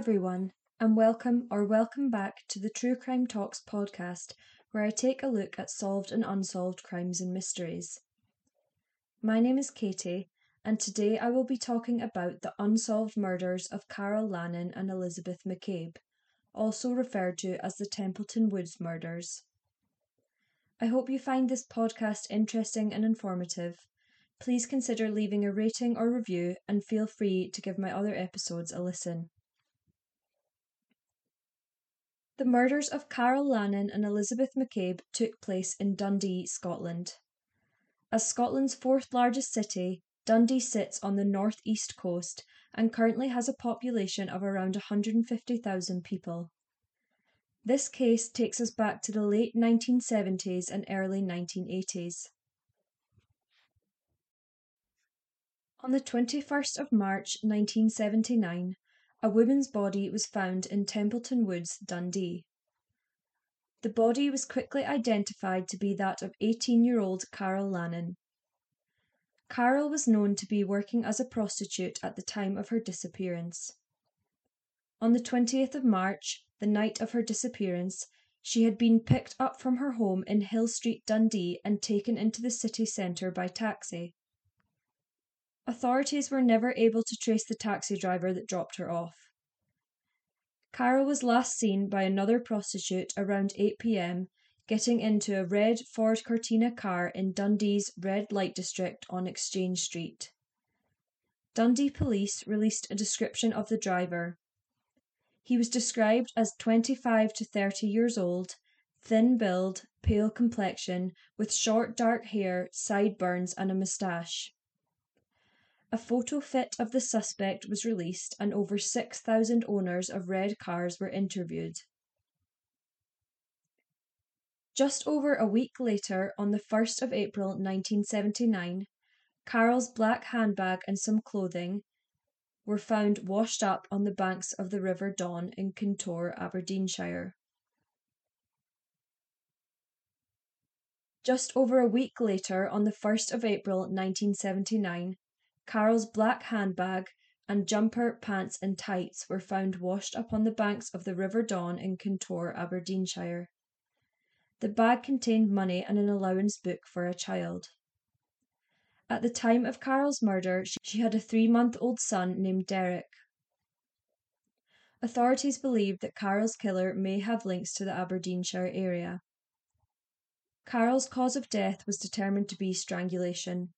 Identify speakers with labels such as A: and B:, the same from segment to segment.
A: Everyone, and welcome or welcome back to the True Crime Talks podcast, where I take a look at solved and unsolved crimes and mysteries. My name is Katie, and today I will be talking about the unsolved murders of Carol Lannen and Elizabeth McCabe, also referred to as the Templeton Woods murders. I hope you find this podcast interesting and informative. Please consider leaving a rating or review and feel free to give my other episodes a listen. The murders of Carol Lannen and Elizabeth McCabe took place in Dundee, Scotland. As Scotland's fourth largest city, Dundee sits on the north-east coast and currently has a population of around 150,000 people. This case takes us back to the late 1970s and early 1980s. On the 21st of March 1979, a woman's body was found in Templeton Woods, Dundee. The body was quickly identified to be that of 18 year old Carol Lannen. Carol was known to be working as a prostitute at the time of her disappearance. On the 20th of March, the night of her disappearance, she had been picked up from her home in Hill Street, Dundee, and taken into the city centre by taxi. Authorities were never able to trace the taxi driver that dropped her off. Carol was last seen by another prostitute around 8 pm getting into a red Ford Cortina car in Dundee's red light district on Exchange Street. Dundee police released a description of the driver. He was described as 25 to 30 years old, thin build, pale complexion, with short dark hair, sideburns, and a moustache. A photo fit of the suspect was released and over 6,000 owners of red cars were interviewed. Just over a week later, on the 1st of April 1979, Carol's black handbag and some clothing were found washed up on the banks of the River Don in Kintore, Aberdeenshire. Just over a week later, on the 1st of April 1979, Carol's black handbag and jumper, pants, and tights were found washed up on the banks of the River Don in Kintore, Aberdeenshire. The bag contained money and an allowance book for a child. At the time of Carol's murder, she had a three month old son named Derek. Authorities believe that Carol's killer may have links to the Aberdeenshire area. Carol's cause of death was determined to be strangulation.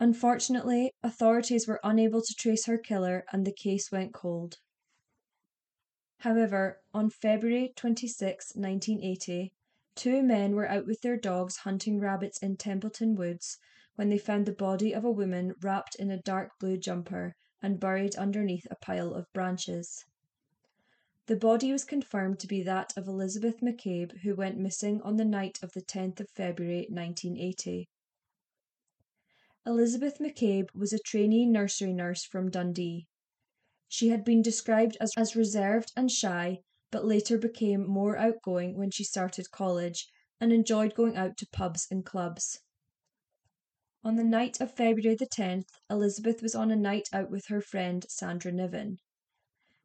A: Unfortunately, authorities were unable to trace her killer and the case went cold. However, on February 26, 1980, two men were out with their dogs hunting rabbits in Templeton Woods when they found the body of a woman wrapped in a dark blue jumper and buried underneath a pile of branches. The body was confirmed to be that of Elizabeth McCabe, who went missing on the night of the 10th of February 1980. Elizabeth McCabe was a trainee nursery nurse from Dundee. She had been described as, reserved and shy, but later became more outgoing when she started college and enjoyed going out to pubs and clubs. On the night of February the 10th, Elizabeth was on a night out with her friend Sandra Niven.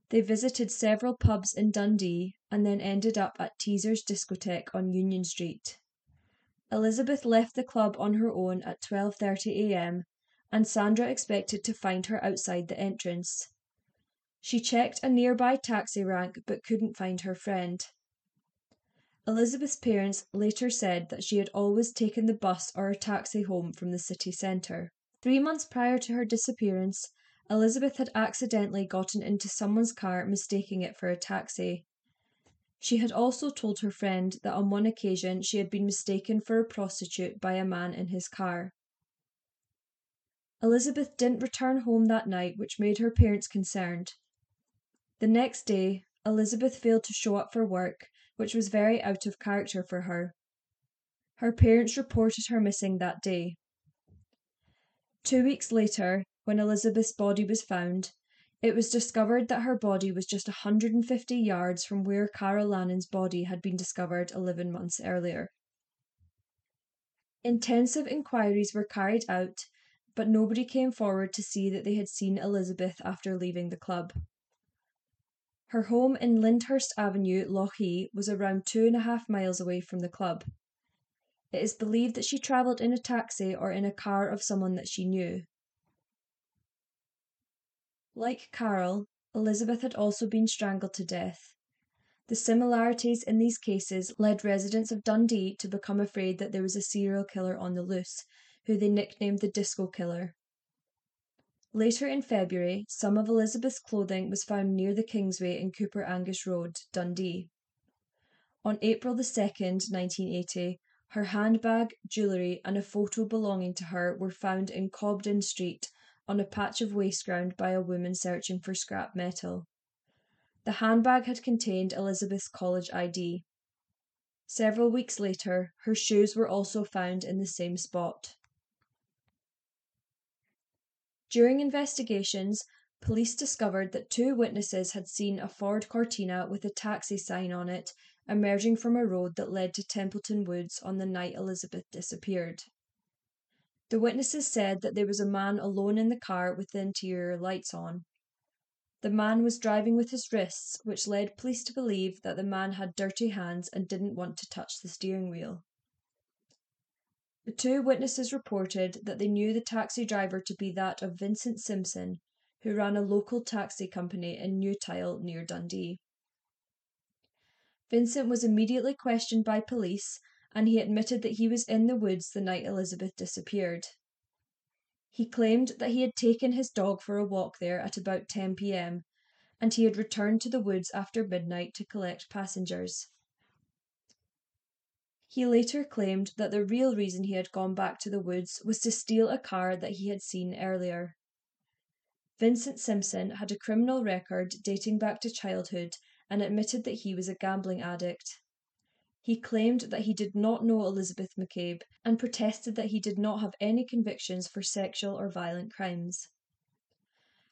A: They visited several pubs in Dundee and then ended up at Teaser's discotheque on Union Street. Elizabeth left the club on her own at 12:30 a.m. and Sandra expected to find her outside the entrance. She checked a nearby taxi rank but couldn't find her friend. Elizabeth's parents later said that she had always taken the bus or a taxi home from the city centre. Three months prior to her disappearance, Elizabeth had accidentally gotten into someone's car mistaking it for a taxi. She had also told her friend that on one occasion she had been mistaken for a prostitute by a man in his car. Elizabeth didn't return home that night, which made her parents concerned. The next day, Elizabeth failed to show up for work, which was very out of character for her. Her parents reported her missing that day. Two weeks later, when Elizabeth's body was found, it was discovered that her body was just 150 yards from where Carol Lannen's body had been discovered 11 months earlier. Intensive inquiries were carried out, but nobody came forward to see that they had seen Elizabeth after leaving the club. Her home in Lyndhurst Avenue, Lochee, was around two and a half miles away from the club. It is believed that she travelled in a taxi or in a car of someone that she knew. Like Carol, Elizabeth had also been strangled to death. The similarities in these cases led residents of Dundee to become afraid that there was a serial killer on the loose, who they nicknamed the Disco Killer. Later in February, some of Elizabeth's clothing was found near the Kingsway in Coupar Angus Road, Dundee. On April the 2nd, 1980, her handbag, jewellery, and a photo belonging to her were found in Cobden Street on a patch of waste ground by a woman searching for scrap metal. The handbag had contained Elizabeth's college ID. Several weeks later, her shoes were also found in the same spot. During investigations, police discovered that two witnesses had seen a Ford Cortina with a taxi sign on it emerging from a road that led to Templeton Woods on the night Elizabeth disappeared. The witnesses said that there was a man alone in the car with the interior lights on. The man was driving with his wrists, which led police to believe that the man had dirty hands and didn't want to touch the steering wheel. The two witnesses reported that they knew the taxi driver to be that of Vincent Simpson, who ran a local taxi company in Newtyle near Dundee. Vincent was immediately questioned by police and he admitted that he was in the woods the night Elizabeth disappeared. He claimed that he had taken his dog for a walk there at about 10 pm and he had returned to the woods after midnight to collect passengers. He later claimed that the real reason he had gone back to the woods was to steal a car that he had seen earlier. Vincent Simpson had a criminal record dating back to childhood and admitted that he was a gambling addict. He claimed that he did not know Elizabeth McCabe and protested that he did not have any convictions for sexual or violent crimes.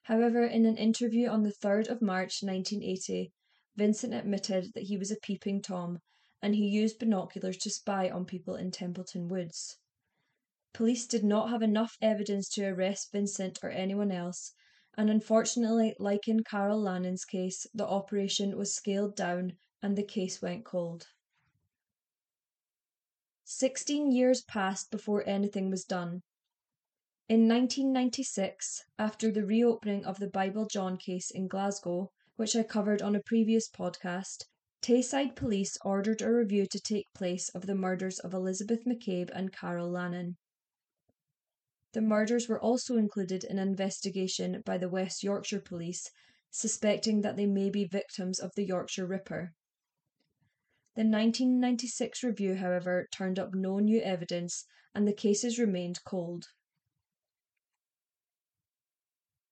A: However, in an interview on the 3rd of March 1980, Vincent admitted that he was a peeping Tom and he used binoculars to spy on people in Templeton Woods. Police did not have enough evidence to arrest Vincent or anyone else, and unfortunately, like in Carol Lannen's case, the operation was scaled down and the case went cold. Sixteen years passed before anything was done. In 1996, after the reopening of the Bible John case in Glasgow, which I covered on a previous podcast, Tayside Police ordered a review to take place of the murders of Elizabeth McCabe and Carol Lannen. The murders were also included in an investigation by the West Yorkshire Police, suspecting that they may be victims of the Yorkshire Ripper. The 1996 review, however, turned up no new evidence and the cases remained cold.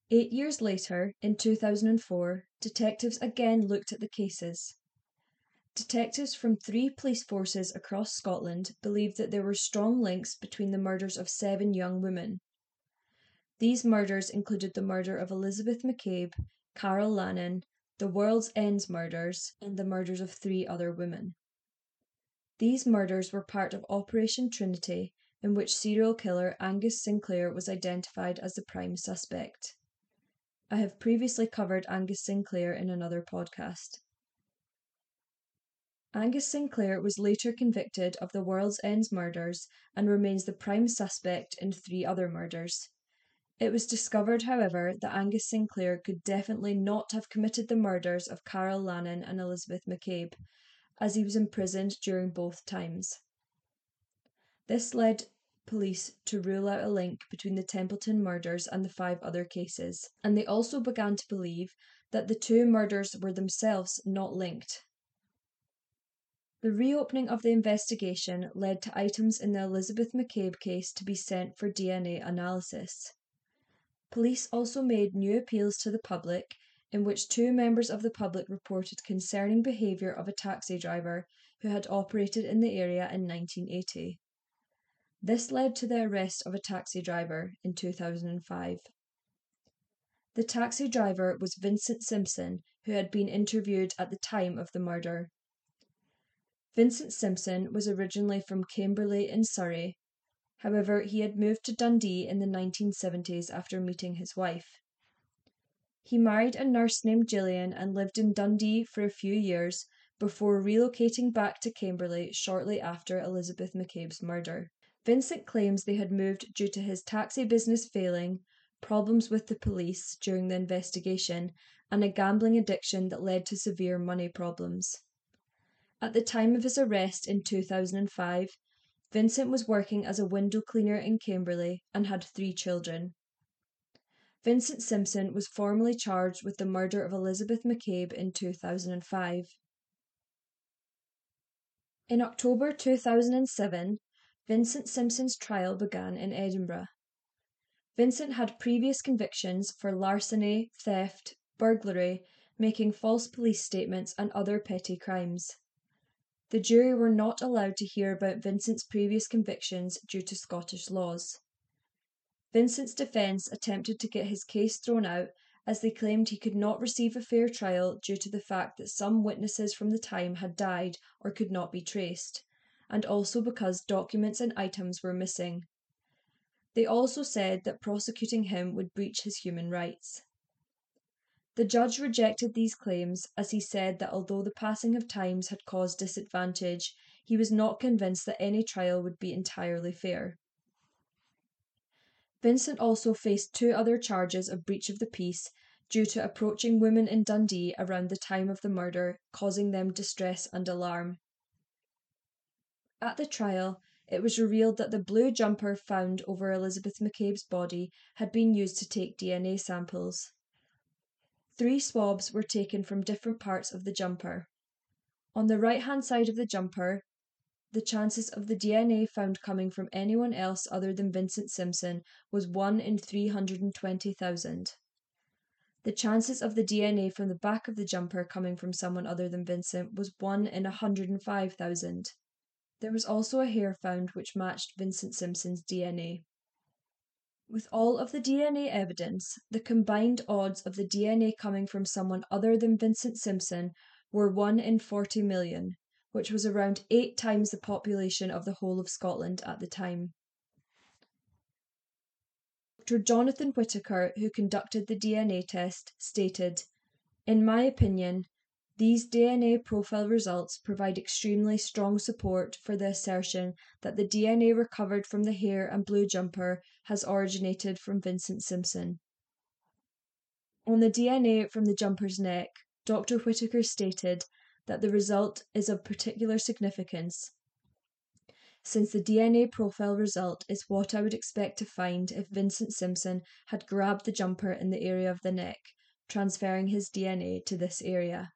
A: Eight years later, in 2004, detectives again looked at the cases. Detectives from three police forces across Scotland believed that there were strong links between the murders of seven young women. These murders included the murder of Elizabeth McCabe, Carol Lannen, the World's Ends murders, and the murders of three other women. These murders were part of Operation Trinity, in which serial killer Angus Sinclair was identified as the prime suspect. I have previously covered Angus Sinclair in another podcast. Angus Sinclair was later convicted of the World's Ends murders and remains the prime suspect in three other murders. It was discovered, however, that Angus Sinclair could definitely not have committed the murders of Carol Lannen and Elizabeth McCabe, as he was imprisoned during both times. This led police to rule out a link between the Templeton murders and the five other cases, and they also began to believe that the two murders were themselves not linked. The reopening of the investigation led to items in the Elizabeth McCabe case to be sent for DNA analysis. Police also made new appeals to the public, in which two members of the public reported concerning behaviour of a taxi driver who had operated in the area in 1980. This led to the arrest of a taxi driver in 2005. The taxi driver was Vincent Simpson, who had been interviewed at the time of the murder. Vincent Simpson was originally from Camberley in Surrey. However, he had moved to Dundee in the 1970s after meeting his wife. He married a nurse named Gillian and lived in Dundee for a few years before relocating back to Camberley shortly after Elizabeth McCabe's murder. Vincent claims they had moved due to his taxi business failing, problems with the police during the investigation, and a gambling addiction that led to severe money problems. At the time of his arrest in 2005, Vincent was working as a window cleaner in Camberley and had three children. Vincent Simpson was formally charged with the murder of Elizabeth McCabe in 2005. In October 2007, Vincent Simpson's trial began in Edinburgh. Vincent had previous convictions for larceny, theft, burglary, making false police statements, and other petty crimes. The jury were not allowed to hear about Vincent's previous convictions due to Scottish laws. Vincent's defence attempted to get his case thrown out as they claimed he could not receive a fair trial due to the fact that some witnesses from the time had died or could not be traced, and also because documents and items were missing. They also said that prosecuting him would breach his human rights. The judge rejected these claims as he said that although the passing of times had caused disadvantage, he was not convinced that any trial would be entirely fair. Vincent also faced two other charges of breach of the peace due to approaching women in Dundee around the time of the murder, causing them distress and alarm. At the trial, it was revealed that the blue jumper found over Elizabeth McCabe's body had been used to take DNA samples. Three swabs were taken from different parts of the jumper. On the right hand side of the jumper, the chances of the DNA found coming from anyone else other than Vincent Simpson was 1 in 320,000. The chances of the DNA from the back of the jumper coming from someone other than Vincent was 1 in 105,000. There was also a hair found which matched Vincent Simpson's DNA. With all of the DNA evidence, the combined odds of the DNA coming from someone other than Vincent Simpson were 1 in 40 million, which was around eight times the population of the whole of Scotland at the time. Dr. Jonathan Whitaker, who conducted the DNA test, stated In my opinion, these DNA profile results provide extremely strong support for the assertion that the DNA recovered from the hair and blue jumper has originated from Vincent Simpson. On the DNA from the jumper's neck, Dr. Whitaker stated that the result is of particular significance, since the DNA profile result is what I would expect to find if Vincent Simpson had grabbed the jumper in the area of the neck, transferring his DNA to this area.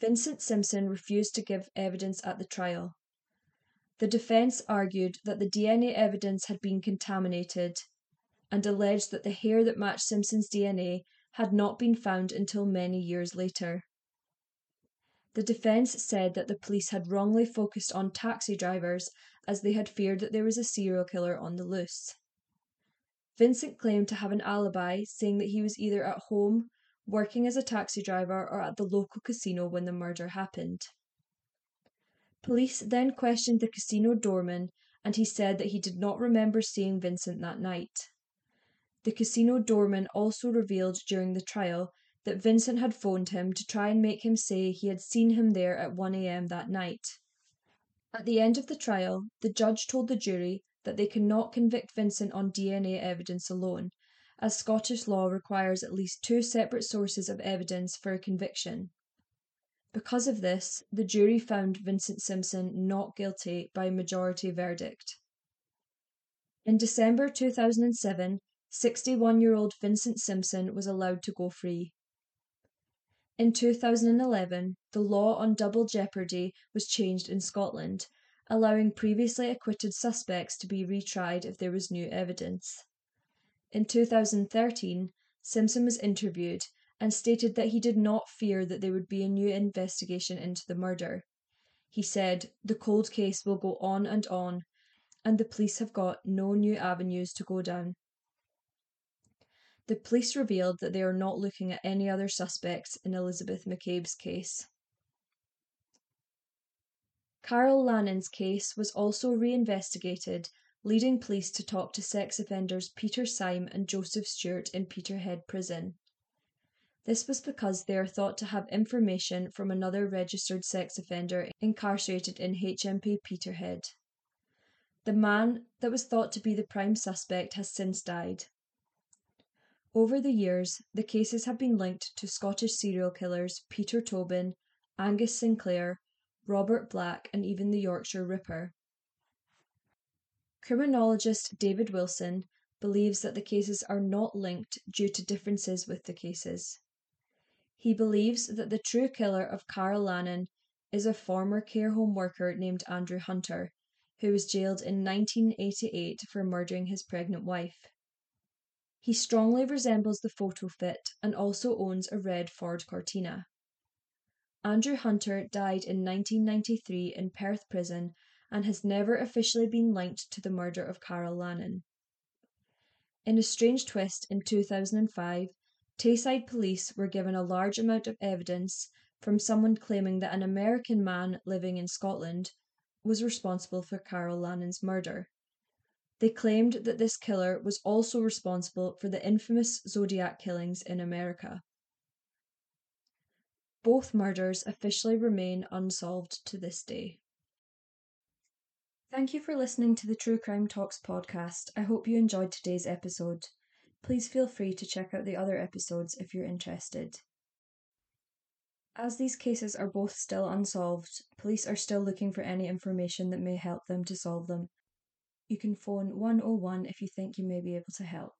A: Vincent Simpson refused to give evidence at the trial. The defence argued that the DNA evidence had been contaminated and alleged that the hair that matched Simpson's DNA had not been found until many years later. The defence said that the police had wrongly focused on taxi drivers as they had feared that there was a serial killer on the loose. Vincent claimed to have an alibi, saying that he was either at home working as a taxi driver or at the local casino when the murder happened. Police then questioned the casino doorman, and he said that he did not remember seeing Vincent that night. The casino doorman also revealed during the trial that Vincent had phoned him to try and make him say he had seen him there at 1 a.m. that night. At the end of the trial, the judge told the jury that they cannot convict Vincent on DNA evidence alone, as Scottish law requires at least two separate sources of evidence for a conviction. Because of this, the jury found Vincent Simpson not guilty by majority verdict. In December 2007, 61 year old Vincent Simpson was allowed to go free. In 2011, the law on double jeopardy was changed in Scotland, allowing previously acquitted suspects to be retried if there was new evidence. In 2013, Simpson was interviewed and stated that he did not fear that there would be a new investigation into the murder. He said, The cold case will go on and on, and the police have got no new avenues to go down. The police revealed that they are not looking at any other suspects in Elizabeth McCabe's case. Carol Lannen's case was also reinvestigated leading police to talk to sex offenders Peter Syme and Joseph Stewart in Peterhead Prison. This was because they are thought to have information from another registered sex offender incarcerated in HMP Peterhead. The man that was thought to be the prime suspect has since died. Over the years, the cases have been linked to Scottish serial killers Peter Tobin, Angus Sinclair, Robert Black, and even the Yorkshire Ripper. Criminologist David Wilson believes that the cases are not linked due to differences with the cases. He believes that the true killer of Carol Lannen is a former care home worker named Andrew Hunter, who was jailed in 1988 for murdering his pregnant wife. He strongly resembles the photo fit and also owns a red Ford Cortina. Andrew Hunter died in 1993 in Perth Prison and has never officially been linked to the murder of Carol Lannen. In a strange twist in 2005, Tayside police were given a large amount of evidence from someone claiming that an American man living in Scotland was responsible for Carol Lannen's murder. They claimed that this killer was also responsible for the infamous Zodiac killings in America. Both murders officially remain unsolved to this day. Thank you for listening to the True Crime Talks podcast. I hope you enjoyed today's episode. Please feel free to check out the other episodes if you're interested. As these cases are both still unsolved, police are still looking for any information that may help them to solve them. You can phone 101 if you think you may be able to help.